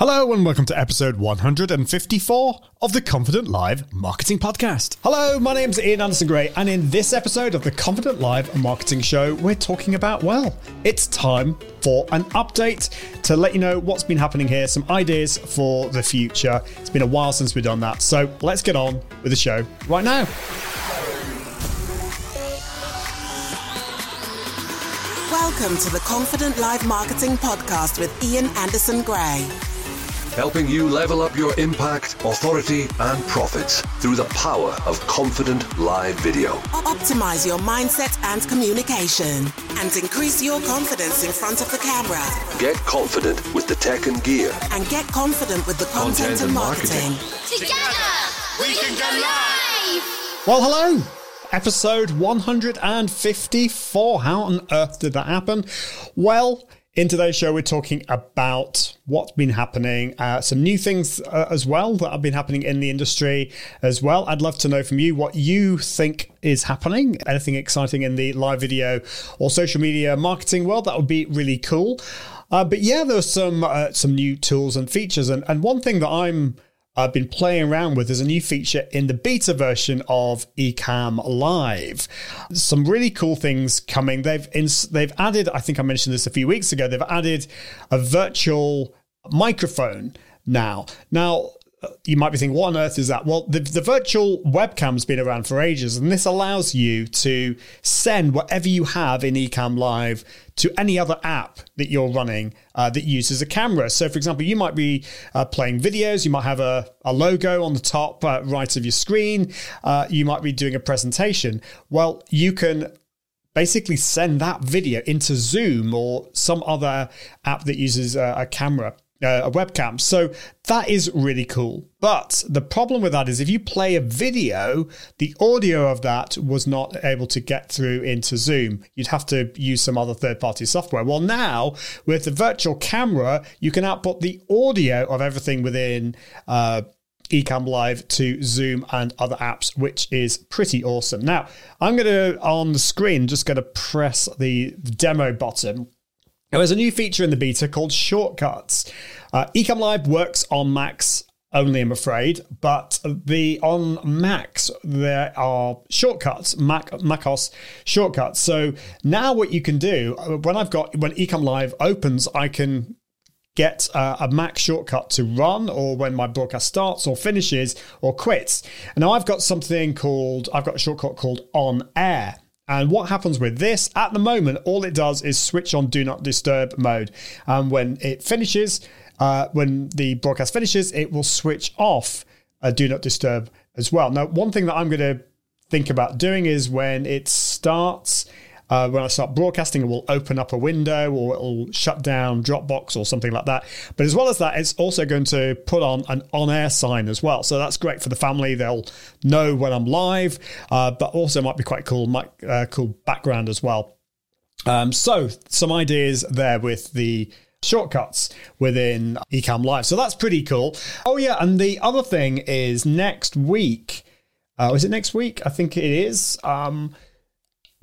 Hello and welcome to episode 154 of the Confident Live Marketing Podcast. Hello, my name's Ian Anderson Gray, and in this episode of the Confident Live Marketing Show, we're talking about, well, it's time for an update to let you know what's been happening here, some ideas for the future. It's been a while since we've done that, so let's get on with the show right now. Welcome to the Confident Live Marketing Podcast with Ian Anderson Gray helping you level up your impact, authority, and profits through the power of confident live video. Optimize your mindset and communication and increase your confidence in front of the camera. Get confident with the tech and gear. And get confident with the content, content and, marketing. marketing. Together, we can go live! Well, hello! Episode 154. How on earth did that happen? Well, in today's show, we're talking about what's been happening, uh, some new things uh, as well that have been happening in the industry as well. I'd love to know from you what you think is happening, anything exciting in the live video or social media marketing world. That would be really cool. Uh, but yeah, there's some uh, some new tools and features, and and one thing that I'm I've been playing around with. There's a new feature in the beta version of Ecamm Live. Some really cool things coming. They've ins- they've added. I think I mentioned this a few weeks ago. They've added a virtual microphone now. Now you might be thinking, what on earth is that? Well, the, the virtual webcam's been around for ages, and this allows you to send whatever you have in Ecamm Live to any other app that you're running uh, that uses a camera. So, for example, you might be uh, playing videos, you might have a, a logo on the top uh, right of your screen, uh, you might be doing a presentation. Well, you can basically send that video into Zoom or some other app that uses a, a camera uh, a webcam. So that is really cool. But the problem with that is if you play a video, the audio of that was not able to get through into Zoom. You'd have to use some other third party software. Well, now with the virtual camera, you can output the audio of everything within. Uh, Ecamm Live to Zoom and other apps, which is pretty awesome. Now, I'm going to, on the screen, just going to press the demo button now, there's a new feature in the beta called Shortcuts. Uh, Ecamm Live works on Macs only, I'm afraid, but the on Macs there are shortcuts, Mac MacOS shortcuts. So now what you can do uh, when I've got when Ecamm Live opens, I can get uh, a Mac shortcut to run or when my broadcast starts or finishes or quits. And now I've got something called I've got a shortcut called on air. And what happens with this at the moment, all it does is switch on do not disturb mode. And when it finishes, uh, when the broadcast finishes, it will switch off do not disturb as well. Now, one thing that I'm going to think about doing is when it starts, uh, when I start broadcasting, it will open up a window or it'll shut down Dropbox or something like that. But as well as that, it's also going to put on an on air sign as well. So that's great for the family. They'll know when I'm live, uh, but also might be quite cool, might, uh, cool background as well. Um, so some ideas there with the shortcuts within Ecamm Live. So that's pretty cool. Oh yeah, and the other thing is next week. Uh, is it next week? I think it is. Um,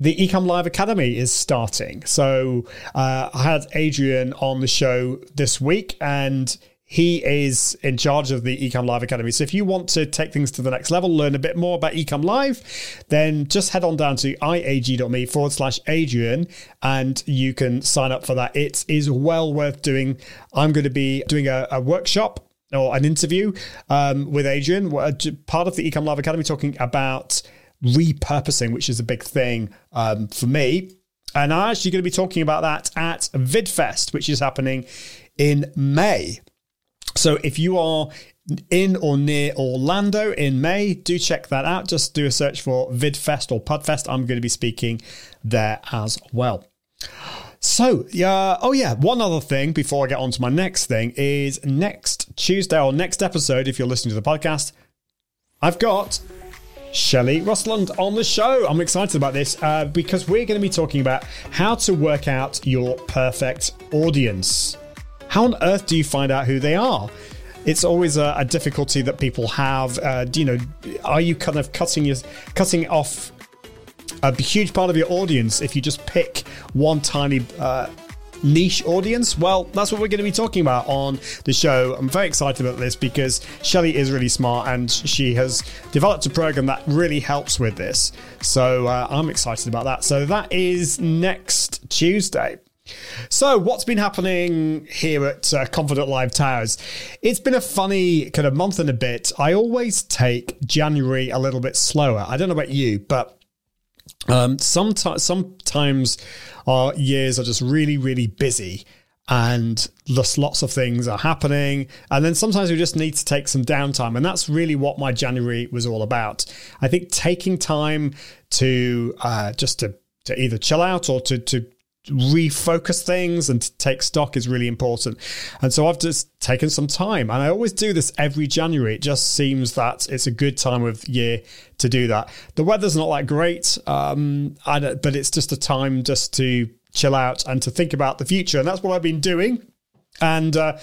the Ecamm Live Academy is starting. So uh, I had Adrian on the show this week, and he is in charge of the Ecamm Live Academy. So if you want to take things to the next level, learn a bit more about Ecamm Live, then just head on down to iag.me forward slash Adrian and you can sign up for that. It is well worth doing. I'm going to be doing a, a workshop or an interview um, with Adrian, part of the Ecamm Live Academy, talking about repurposing, which is a big thing um, for me. And I'm actually going to be talking about that at VidFest, which is happening in May. So if you are in or near Orlando in May, do check that out. Just do a search for VidFest or Podfest. I'm going to be speaking there as well. So, yeah, oh yeah, one other thing before I get on to my next thing is next Tuesday or next episode, if you're listening to the podcast, I've got Shelley Rosland on the show. I'm excited about this uh, because we're going to be talking about how to work out your perfect audience. How on earth do you find out who they are? It's always a, a difficulty that people have. Uh, you know, are you kind of cutting your cutting off a huge part of your audience if you just pick one tiny uh, niche audience? Well, that's what we're going to be talking about on the show. I'm very excited about this because Shelley is really smart and she has developed a program that really helps with this. So uh, I'm excited about that. So that is next Tuesday. So, what's been happening here at uh, Confident Live Towers? It's been a funny kind of month and a bit. I always take January a little bit slower. I don't know about you, but um, sometimes, sometimes our years are just really, really busy and just lots of things are happening. And then sometimes we just need to take some downtime. And that's really what my January was all about. I think taking time to uh, just to, to either chill out or to, to refocus things and to take stock is really important. And so I've just taken some time and I always do this every January. It just seems that it's a good time of year to do that. The weather's not that great, um, but it's just a time just to chill out and to think about the future. And that's what I've been doing. And, uh,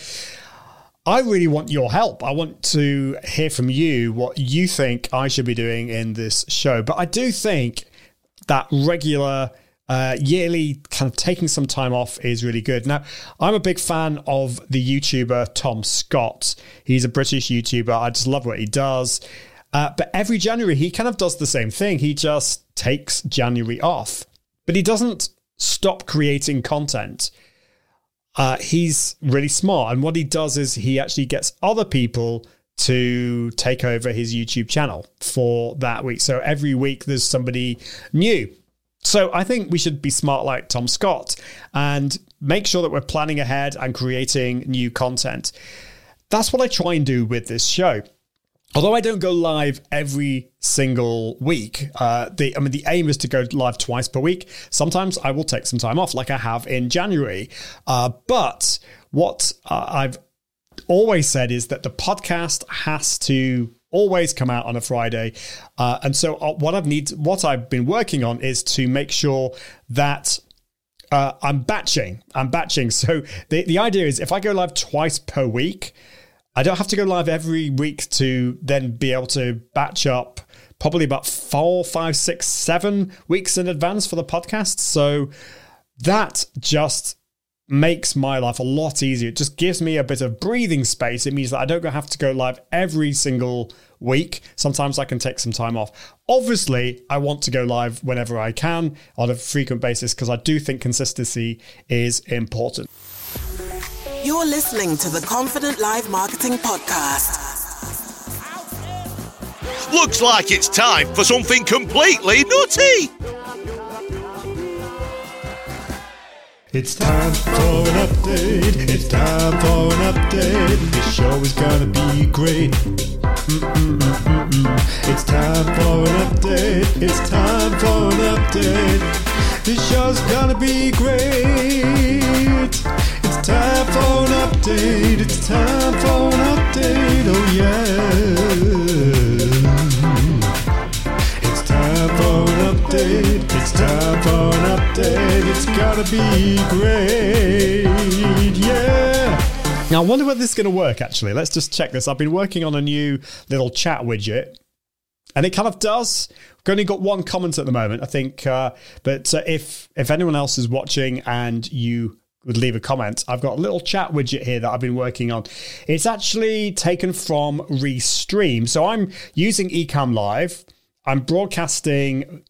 I really want your help. I want to hear from you what you think I should be doing in this show. But I do think that regular uh, yearly kind of taking some time off is really good. Now, I'm a big fan of the YouTuber Tom Scott. He's a British YouTuber. I just love what he does. Uh, but every January, he kind of does the same thing. He just takes January off, but he doesn't stop creating content. Uh, he's really smart. And what he does is he actually gets other people to take over his YouTube channel for that week. So every week there's somebody new. So I think we should be smart like Tom Scott and make sure that we're planning ahead and creating new content. That's what I try and do with this show. Although I don't go live every single week, uh, the I mean the aim is to go live twice per week. Sometimes I will take some time off, like I have in January. Uh, but what uh, I've always said is that the podcast has to always come out on a Friday. Uh, and so uh, what I've need what I've been working on is to make sure that uh, I'm batching. I'm batching. So the, the idea is if I go live twice per week, I don't have to go live every week to then be able to batch up probably about four, five, six, seven weeks in advance for the podcast. So that just makes my life a lot easier. It just gives me a bit of breathing space. It means that I don't have to go live every single week. Sometimes I can take some time off. Obviously, I want to go live whenever I can on a frequent basis because I do think consistency is important. You're listening to the Confident Live Marketing Podcast. Looks like it's time for something completely nutty. It's time for an update. It's time for an update. This show is gonna be great. Mm-mm-mm-mm-mm. It's time for an update. It's time for an update. This show's gonna be great. It's time for an update. It's time for an update. Oh yeah. Time for an update. It's time for an update. It's gotta be great. Yeah. Now, I wonder whether this is going to work actually. Let's just check this. I've been working on a new little chat widget. And it kind of does. We've only got one comment at the moment, I think. Uh, but uh, if if anyone else is watching and you would leave a comment, I've got a little chat widget here that I've been working on. It's actually taken from Restream. So I'm using Ecamm Live. I'm broadcasting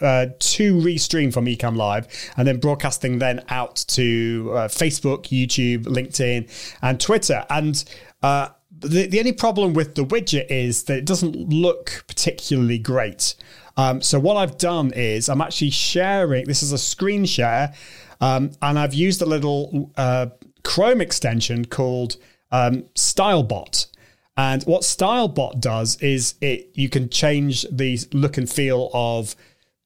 uh, to restream from Ecamm Live and then broadcasting then out to uh, Facebook, YouTube, LinkedIn, and Twitter. And uh, the, the only problem with the widget is that it doesn't look particularly great. Um, so what I've done is I'm actually sharing. This is a screen share, um, and I've used a little uh, Chrome extension called um, StyleBot. And what StyleBot does is it you can change the look and feel of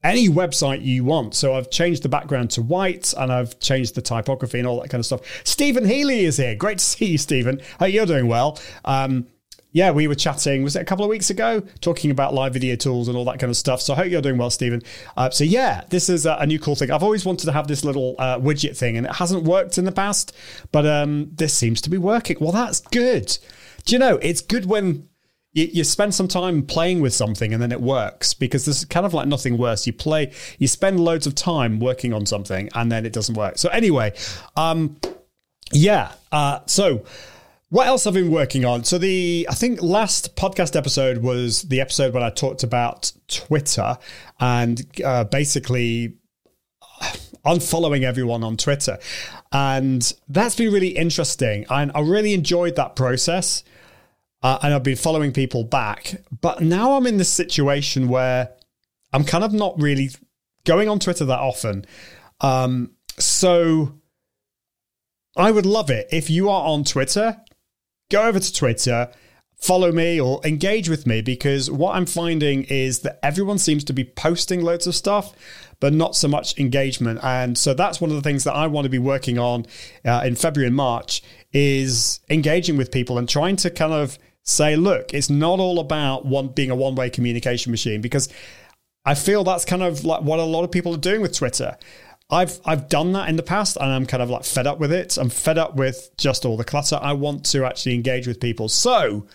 any website you want. So I've changed the background to white and I've changed the typography and all that kind of stuff. Stephen Healy is here. Great to see you, Stephen. Hope you're doing well. Um, yeah, we were chatting, was it a couple of weeks ago, talking about live video tools and all that kind of stuff. So I hope you're doing well, Stephen. Uh, so yeah, this is a, a, new cool thing. I've always wanted to have this little uh, widget thing and it hasn't worked in the past, but um, this seems to be working. Well, that's good. Do you know, it's good when you, you spend some time playing with something and then it works because there's kind of like nothing worse. You play, you spend loads of time working on something and then it doesn't work. So anyway, um, yeah. Uh, so what else I've been working on? So the I think last podcast episode was the episode when I talked about Twitter and uh, basically unfollowing everyone on Twitter, and that's been really interesting. And I really enjoyed that process, uh, and I've been following people back. But now I'm in this situation where I'm kind of not really going on Twitter that often. Um, so I would love it if you are on Twitter go over to Twitter, follow me or engage with me because what I'm finding is that everyone seems to be posting loads of stuff, but not so much engagement. And so that's one of the things that I want to be working on uh, in February and March is engaging with people and trying to kind of say, look, it's not all about one being a one way communication machine because I feel that's kind of like what a lot of people are doing with Twitter. I've I've done that in the past and I'm kind of like fed up with it. I'm fed up with just all the clutter. I want to actually engage with people. So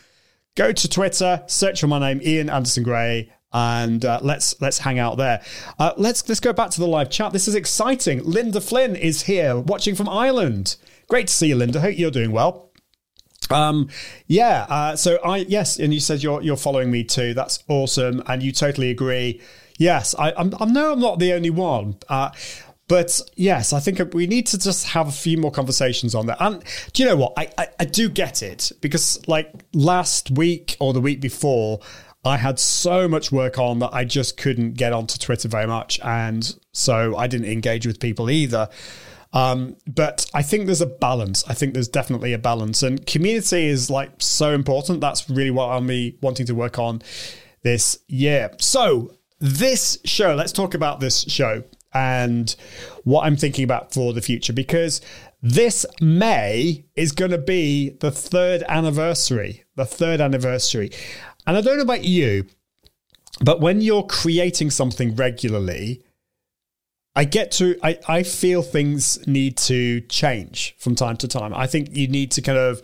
go to Twitter, search for my name, Ian Anderson Gray, and uh, let's let's hang out there. Uh, let's let's go back to the live chat. This is exciting. Linda Flynn is here, watching from Ireland. Great to see you, Linda. Hope you're doing well. Um, yeah. Uh, so I yes, and you said you're you're following me too. That's awesome, and you totally agree. Yes, I, I'm, I know I'm not the only one. Uh, but yes, I think we need to just have a few more conversations on that. And do you know what? I, I, I do get it because, like, last week or the week before, I had so much work on that I just couldn't get onto Twitter very much. And so I didn't engage with people either. Um, but I think there's a balance. I think there's definitely a balance. And community is like so important. That's really what I'm be wanting to work on this year. So, this show, let's talk about this show and what I'm thinking about for the future because this May is going to be the third anniversary, the third anniversary. And I don't know about you, but when you're creating something regularly, I get to, I, I feel things need to change from time to time. I think you need to kind of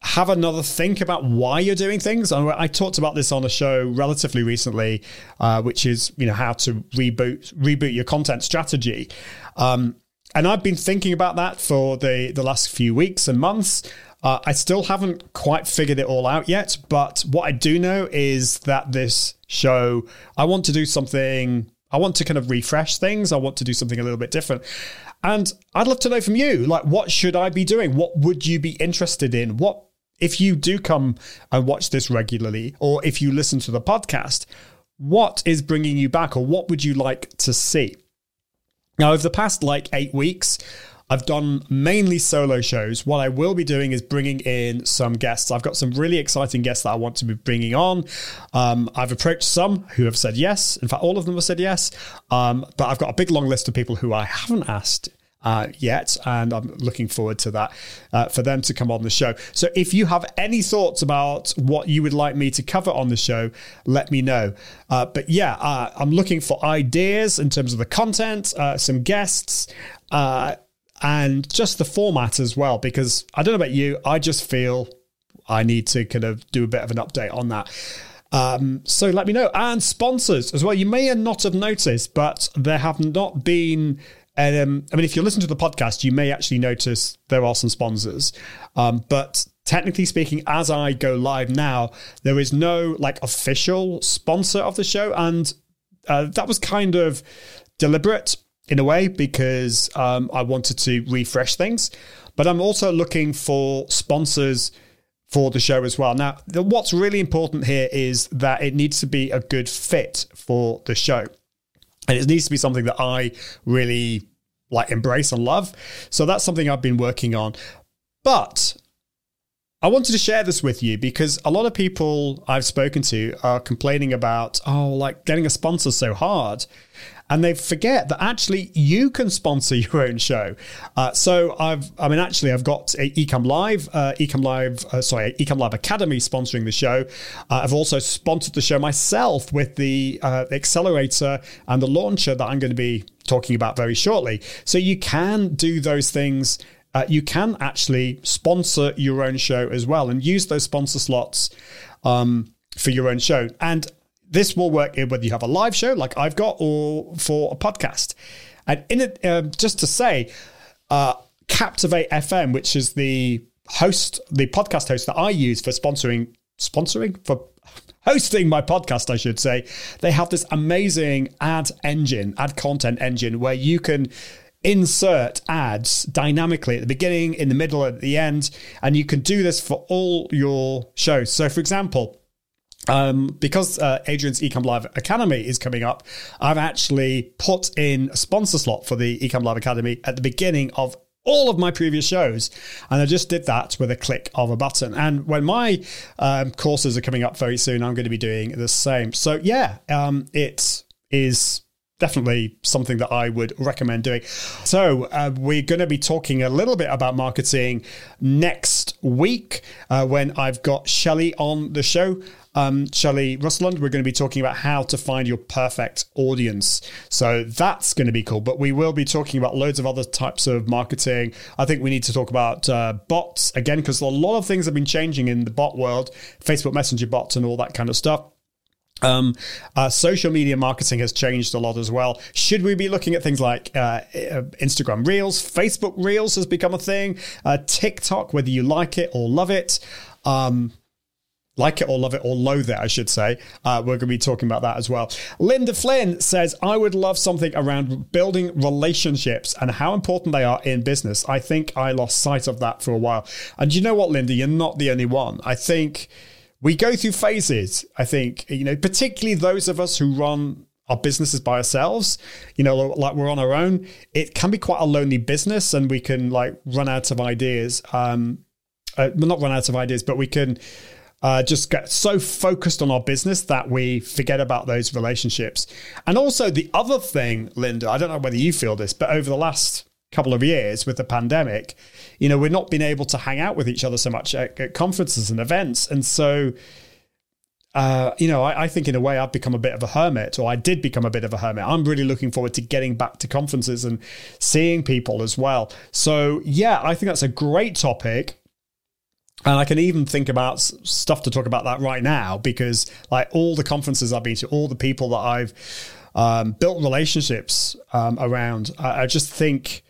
have another think about why you're doing things. And I talked about this on a show relatively recently, uh, which is you know how to reboot reboot your content strategy. Um, and I've been thinking about that for the the last few weeks and months. Uh, I still haven't quite figured it all out yet, but what I do know is that this show, I want to do something. I want to kind of refresh things. I want to do something a little bit different. And I'd love to know from you, like, what should I be doing? What would you be interested in? What if you do come and watch this regularly, or if you listen to the podcast, what is bringing you back, or what would you like to see? Now, over the past like eight weeks, I've done mainly solo shows. What I will be doing is bringing in some guests. I've got some really exciting guests that I want to be bringing on. Um, I've approached some who have said yes. In fact, all of them have said yes. Um, but I've got a big long list of people who I haven't asked uh, yet, and I'm looking forward to that uh, for them to come on the show. So, if you have any thoughts about what you would like me to cover on the show, let me know. Uh, but yeah, uh, I'm looking for ideas in terms of the content, uh, some guests, uh, and just the format as well. Because I don't know about you, I just feel I need to kind of do a bit of an update on that. Um, so let me know. And sponsors as well. You may not have noticed, but there have not been um, I mean, if you listen to the podcast, you may actually notice there are some sponsors. Um, but technically speaking, as I go live now, there is no like official sponsor of the show, and uh, that was kind of deliberate in a way because um, I wanted to refresh things. But I'm also looking for sponsors for the show as well. Now, the, what's really important here is that it needs to be a good fit for the show. And it needs to be something that I really like embrace and love. So that's something I've been working on. But I wanted to share this with you because a lot of people I've spoken to are complaining about, oh, like getting a sponsor so hard. And they forget that actually you can sponsor your own show. Uh, so I've, I mean, actually, I've got Ecamm Live, uh, Ecamm Live, uh, sorry, Ecamm Live Academy sponsoring the show. Uh, I've also sponsored the show myself with the, uh, accelerator and the launcher that I'm going to be talking about very shortly. So you can do those things uh, you can actually sponsor your own show as well and use those sponsor slots um, for your own show. And this will work whether you have a live show like I've got or for a podcast. And in it, uh, just to say, uh, Captivate FM, which is the host, the podcast host that I use for sponsoring, sponsoring for hosting my podcast, I should say, they have this amazing ad engine, ad content engine, where you can insert ads dynamically at the beginning, in the middle, at the end, and you can do this for all your shows. So, for example, um, because uh, Adrian's Ecamm Live Academy is coming up, I've actually put in a sponsor slot for the Ecamm Live Academy at the beginning of all of my previous shows. And I just did that with a click of a button. And when my um, courses are coming up very soon, I'm going to be doing the same. So, yeah, um, it is definitely something that I would recommend doing. So, uh, we're going to be talking a little bit about marketing next week uh, when I've got Shelley on the show um, Shelley Rusland, we're going to be talking about how to find your perfect audience. So that's going to be cool. But we will be talking about loads of other types of marketing. I think we need to talk about uh, bots again, because a lot of things have been changing in the bot world, Facebook Messenger bots and all that kind of stuff. Um, uh, social media marketing has changed a lot as well. Should we be looking at things like uh, uh Instagram Reels? Facebook Reels has become a thing. Uh, TikTok, whether you like it or love it. Um, like it or love it or loathe it, I should say. Uh, we're going to be talking about that as well. Linda Flynn says, I would love something around building relationships and how important they are in business. I think I lost sight of that for a while. And you know what, Linda? You're not the only one. I think we go through phases. I think, you know, particularly those of us who run our businesses by ourselves, you know, like we're on our own, it can be quite a lonely business and we can like run out of ideas. Um, uh, not run out of ideas, but we can uh, just get so focused on our business that we forget about those relationships. And also, the other thing, Linda, I don't know whether you feel this, but over the last couple of years with the pandemic, you know, we're not been able to hang out with each other so much at, at conferences and events. And so, uh, you know, I, I, think in a way I've become a bit of a hermit, or I did become a bit of a hermit. I'm really looking forward to getting back to conferences and seeing people as well. So, yeah, I think that's a great topic. And I can even think about stuff to talk about that right now because, like, all the conferences I've been to, all the people that I've um, built relationships um, around, I, I just think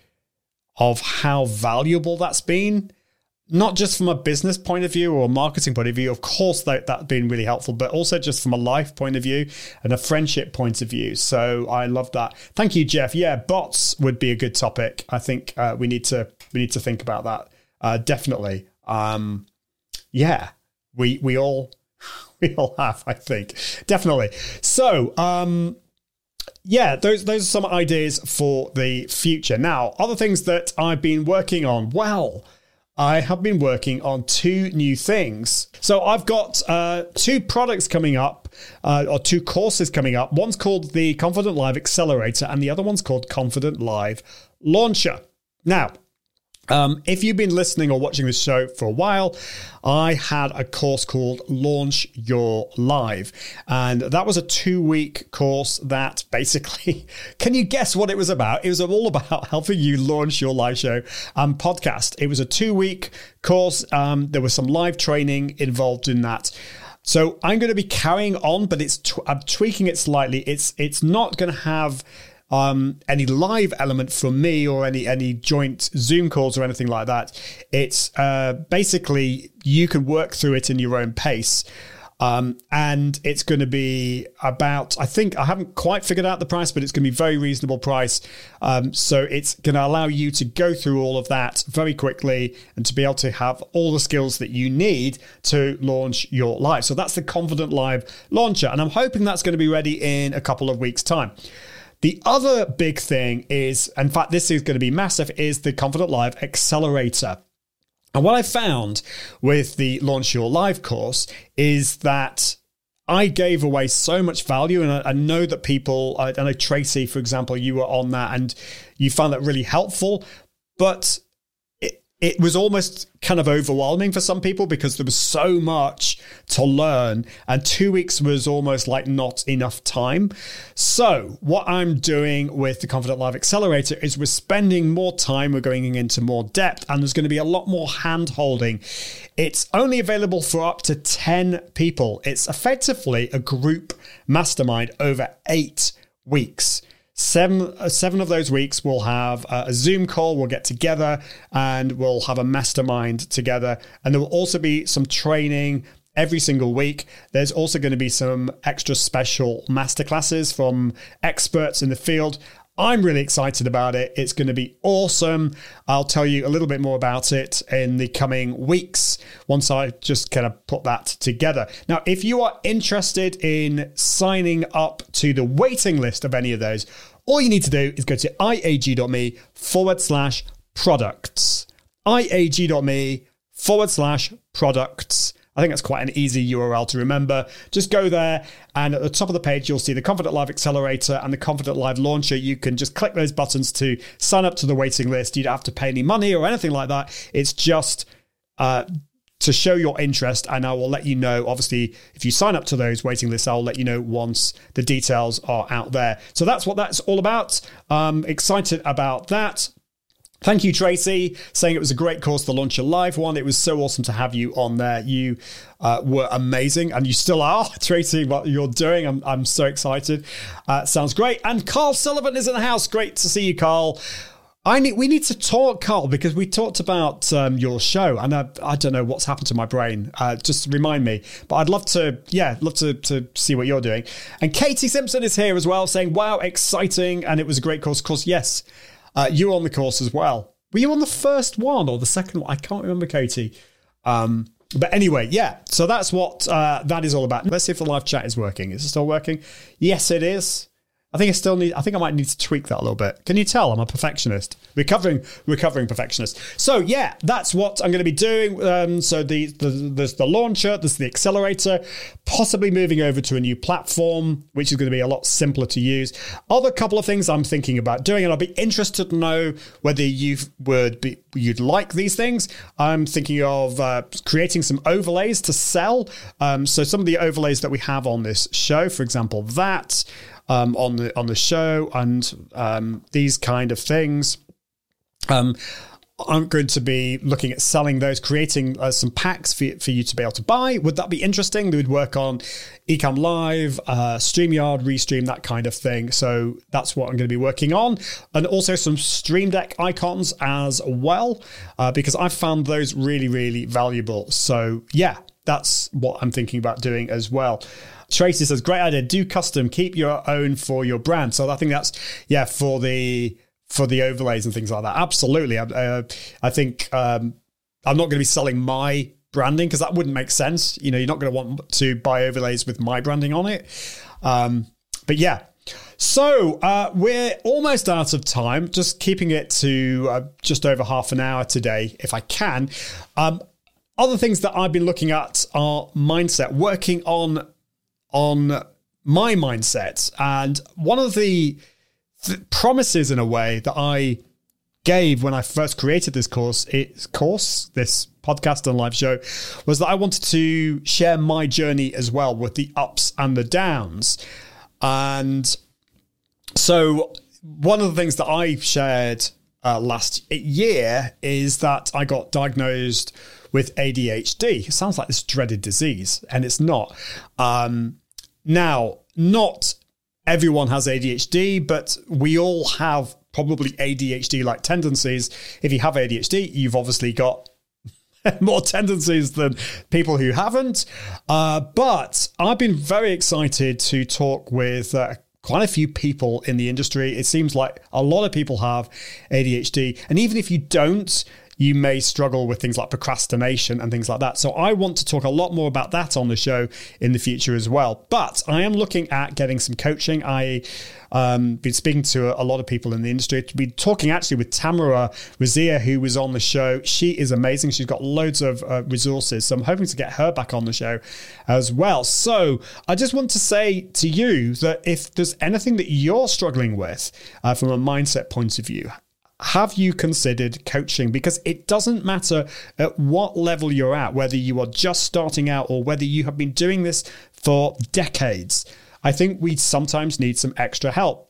of how valuable that's been not just from a business point of view or a marketing point of view, of course that that's been really helpful, but also just from a life point of view and a friendship point of view. So I love that. Thank you, Jeff. Yeah, bots would be a good topic. I think uh, we need to we need to think about that uh, definitely. Um, yeah, we we all we all have, I think, definitely. So, um, yeah, those those are some ideas for the future. Now, other things that I've been working on. Well, I have been working on two new things. So I've got uh, two products coming up, uh, or two courses coming up. One's called the Confident Live Accelerator, and the other one's called Confident Live Launcher. Now, um, if you've been listening or watching this show for a while, I had a course called Launch Your Live. And that was a two week course that basically, can you guess what it was about? It was all about helping you launch your live show and podcast. It was a two week course. Um, there was some live training involved in that. So I'm going to be carrying on, but it's t- I'm tweaking it slightly. It's it's not going to have um, any live element from me or any any joint Zoom calls or anything like that. It's uh, basically you can work through it in your own pace. Um, and it's going to be about, I think, I haven't quite figured out the price, but it's going to be very reasonable price. Um, so it's going to allow you to go through all of that very quickly and to be able to have all the skills that you need to launch your live. So that's the Confident Live launcher. And I'm hoping that's going to be ready in a couple of weeks' time. The other big thing is, in fact, this is going to be massive, is the Confident Live Accelerator. And what I found with the Launch Your Live course is that I gave away so much value, and I, I know that people, I, I know Tracy, for example, you were on that and you found that really helpful. But it was almost kind of overwhelming for some people because there was so much to learn, and two weeks was almost like not enough time. So, what I'm doing with the Confident Live Accelerator is we're spending more time, we're going into more depth, and there's going to be a lot more hand holding. It's only available for up to 10 people. It's effectively a group mastermind over eight weeks. Seven, uh, seven of those weeks we'll have a Zoom call. We'll get together and we'll have a mastermind together. And there will also be some training every single week. There's also going to be some extra special masterclasses from experts in the field. I'm really excited about it. It's going to be awesome. I'll tell you a little bit more about it in the coming weeks once I just kind of put that together. Now, if you are interested in signing up to the waiting list of any of those, all you need to do is go to iag.me forward slash products. iag.me forward slash products. I think that's quite an easy URL to remember. Just go there, and at the top of the page, you'll see the Confident Live Accelerator and the Confident Live Launcher. You can just click those buttons to sign up to the waiting list. You don't have to pay any money or anything like that. It's just uh, to show your interest, and I will let you know. Obviously, if you sign up to those waiting lists, I'll let you know once the details are out there. So that's what that's all about. Um, excited about that. Thank you, Tracy, saying it was a great course, the Launch Your Live one. It was so awesome to have you on there. You uh, were amazing, and you still are, Tracy, what you're doing. I'm, I'm so excited. Uh, sounds great. And Carl Sullivan is in the house. Great to see you, Carl. I need, we need to talk, Carl, because we talked about um, your show, and I, I, don't know what's happened to my brain. Uh, just remind me. But I'd love to, yeah, love to, to see what you're doing. And Katie Simpson is here as well, saying, "Wow, exciting!" And it was a great course. Of course, yes, uh, you were on the course as well. Were you on the first one or the second one? I can't remember, Katie. Um, but anyway, yeah. So that's what uh, that is all about. Let's see if the live chat is working. Is it still working? Yes, it is. I think I still need. I think I might need to tweak that a little bit. Can you tell I'm a perfectionist, recovering, recovering perfectionist. So yeah, that's what I'm going to be doing. Um, so the, the there's the launcher, there's the accelerator, possibly moving over to a new platform, which is going to be a lot simpler to use. Other couple of things I'm thinking about doing, and I'll be interested to know whether you would be you'd like these things. I'm thinking of uh, creating some overlays to sell. Um, so some of the overlays that we have on this show, for example, that um, on the on the show and um, these kind of things. Um, I'm going to be looking at selling those, creating uh, some packs for, for you to be able to buy. Would that be interesting? They would work on Ecamm Live, uh, StreamYard, Restream, that kind of thing. So that's what I'm going to be working on. And also some Stream Deck icons as well, uh, because I've found those really, really valuable. So yeah, that's what I'm thinking about doing as well. Tracy says, great idea. Do custom, keep your own for your brand. So I think that's, yeah, for the for the overlays and things like that. Absolutely. I, uh, I think um, I'm not going to be selling my branding because that wouldn't make sense. You know, you're not going to want to buy overlays with my branding on it. Um, but yeah. So uh, we're almost out of time. Just keeping it to uh, just over half an hour today, if I can. Um, other things that I've been looking at are mindset, working on on my mindset. And one of the th- promises, in a way, that I gave when I first created this course, it, course, this podcast and live show, was that I wanted to share my journey as well with the ups and the downs. And so, one of the things that I shared uh, last year is that I got diagnosed with ADHD. It sounds like this dreaded disease, and it's not. Um, now, not everyone has ADHD, but we all have probably ADHD like tendencies. If you have ADHD, you've obviously got more tendencies than people who haven't. Uh, but I've been very excited to talk with uh, quite a few people in the industry. It seems like a lot of people have ADHD. And even if you don't, you may struggle with things like procrastination and things like that. So I want to talk a lot more about that on the show in the future as well. But I am looking at getting some coaching. I um, been speaking to a, lot of people in the industry. To be talking actually with Tamara Razia, who was on the show. She is amazing. She's got loads of uh, resources. So I'm hoping to get her back on the show as well. So I just want to say to you that if there's anything that you're struggling with uh, from a mindset point of view, have you considered coaching? Because it doesn't matter at what level you're at, whether you are just starting out or whether you have been doing this for decades. I think we sometimes need some extra help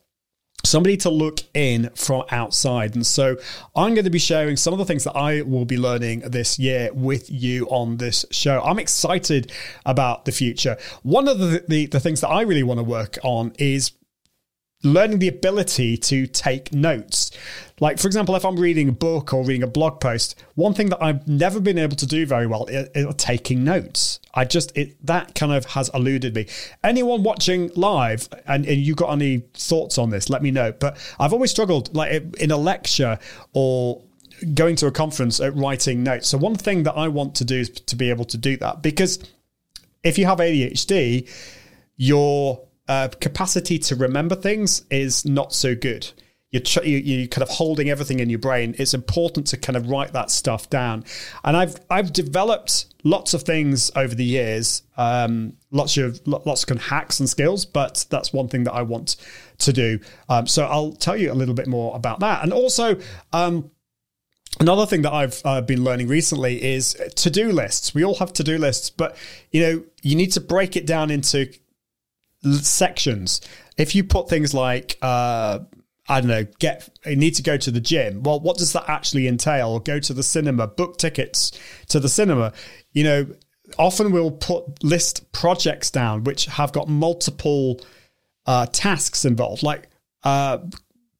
somebody to look in from outside. And so I'm going to be sharing some of the things that I will be learning this year with you on this show. I'm excited about the future. One of the, the, the things that I really want to work on is learning the ability to take notes. Like, for example, if I'm reading a book or reading a blog post, one thing that I've never been able to do very well is, is taking notes. I just, it that kind of has eluded me. Anyone watching live and, and you got any thoughts on this, let me know. But I've always struggled, like in a lecture or going to a conference at writing notes. So, one thing that I want to do is to be able to do that because if you have ADHD, your uh, capacity to remember things is not so good. You're, tr- you, you're kind of holding everything in your brain. It's important to kind of write that stuff down. And I've I've developed lots of things over the years, um, lots of lots of kind of hacks and skills. But that's one thing that I want to do. Um, so I'll tell you a little bit more about that. And also. Um, Another thing that I've uh, been learning recently is to do lists. We all have to do lists, but you know, you need to break it down into sections. If you put things like, uh, I don't know, get you need to go to the gym. Well, what does that actually entail? Go to the cinema, book tickets to the cinema. You know, often we'll put list projects down which have got multiple uh, tasks involved, like uh,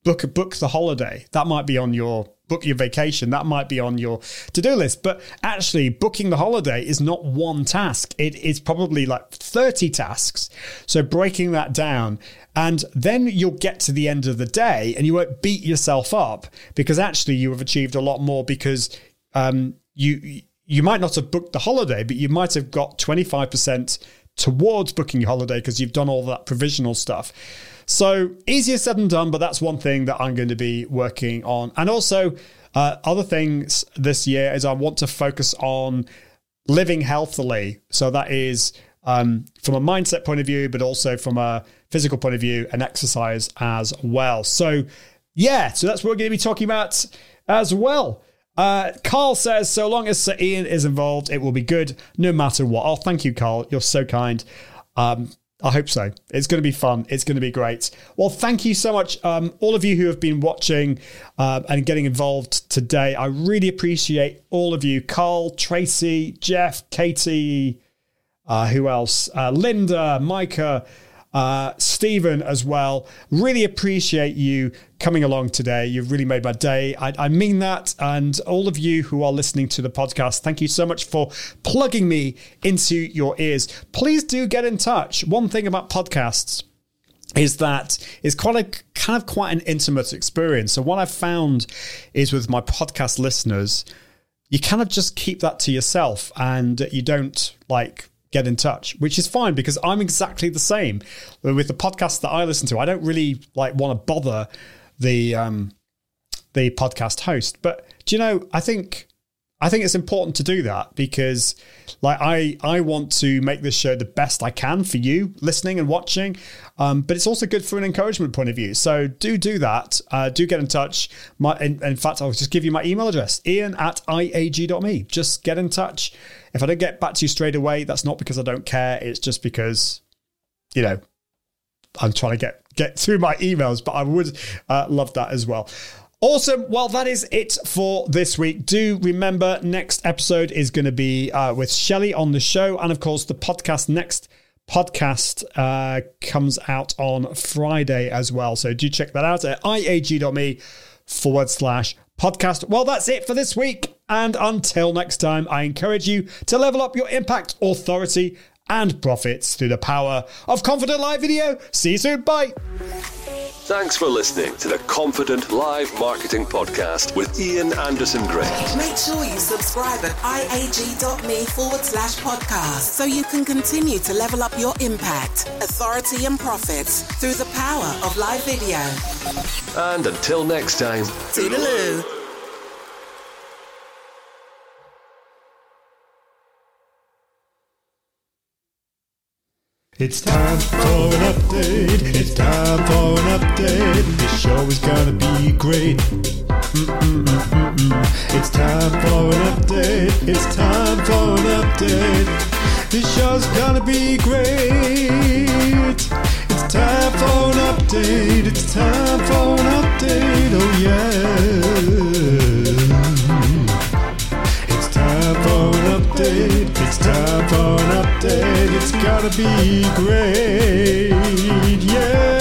book book the holiday. That might be on your book your vacation. That might be on your to do list. But actually, booking the holiday is not one task, it is probably like 30 tasks. So breaking that down. And then you'll get to the end of the day and you won't beat yourself up because actually you have achieved a lot more because um, you you might not have booked the holiday, but you might have got 25% towards booking your holiday because you've done all that provisional stuff. So easier said than done, but that's one thing that I'm going to be working on. And also, uh, other things this year is I want to focus on living healthily. So that is um, from a mindset point of view, but also from a physical point of view and exercise as well. So, yeah, so that's what we're going to be talking about as well. Uh, Carl says, so long as Sir Ian is involved, it will be good no matter what. Oh, thank you, Carl. You're so kind. Um, I hope so. It's going to be fun. It's going to be great. Well, thank you so much, um, all of you who have been watching uh, and getting involved today. I really appreciate all of you. Carl, Tracy, Jeff, Katie, uh, who else? Uh, Linda, Micah uh, Stephen as well. Really appreciate you coming along today. You've really made my day. I, I, mean that. And all of you who are listening to the podcast, thank you so much for plugging me into your ears. Please do get in touch. One thing about podcasts is that it's quite a kind of quite an intimate experience. So what I've found is with my podcast listeners, you kind of just keep that to yourself and you don't like get in touch, which is fine because I'm exactly the same with the podcast that I listen to. I don't really like want to bother the um, the podcast host, but do you know? I think I think it's important to do that because like I I want to make this show the best I can for you listening and watching. Um, but it's also good for an encouragement point of view. So do do that. Uh, do get in touch. My, in, in, fact, I'll just give you my email address, ian at iag.me. Just get in touch. If I don't get back to you straight away, that's not because I don't care. It's just because, you know, I'm trying to get get through my emails, but I would uh, love that as well. Awesome. Well, that is it for this week. Do remember, next episode is going to be uh, with Shelly on the show. And of course, the podcast next podcast uh, comes out on Friday as well. So do check that out at iag.me forward slash podcast. Well, that's it for this week. And until next time, I encourage you to level up your impact, authority, and profits through the power of Confident Live Video. See you soon. Bye. Thanks for listening to the Confident Live Marketing Podcast with Ian Anderson Gray. Make sure you subscribe at iag.me forward slash podcast so you can continue to level up your impact, authority, and profits through the power of live video. And until next time, Toodaloo. It's time for an update. It's time for an update. This show is gonna be great. It's time for an update. It's time for an update. This show's gonna be great. It's time for an update. It's time for an update. Oh yeah. It's time for an update. Time for an update. It's gonna be great. Yeah.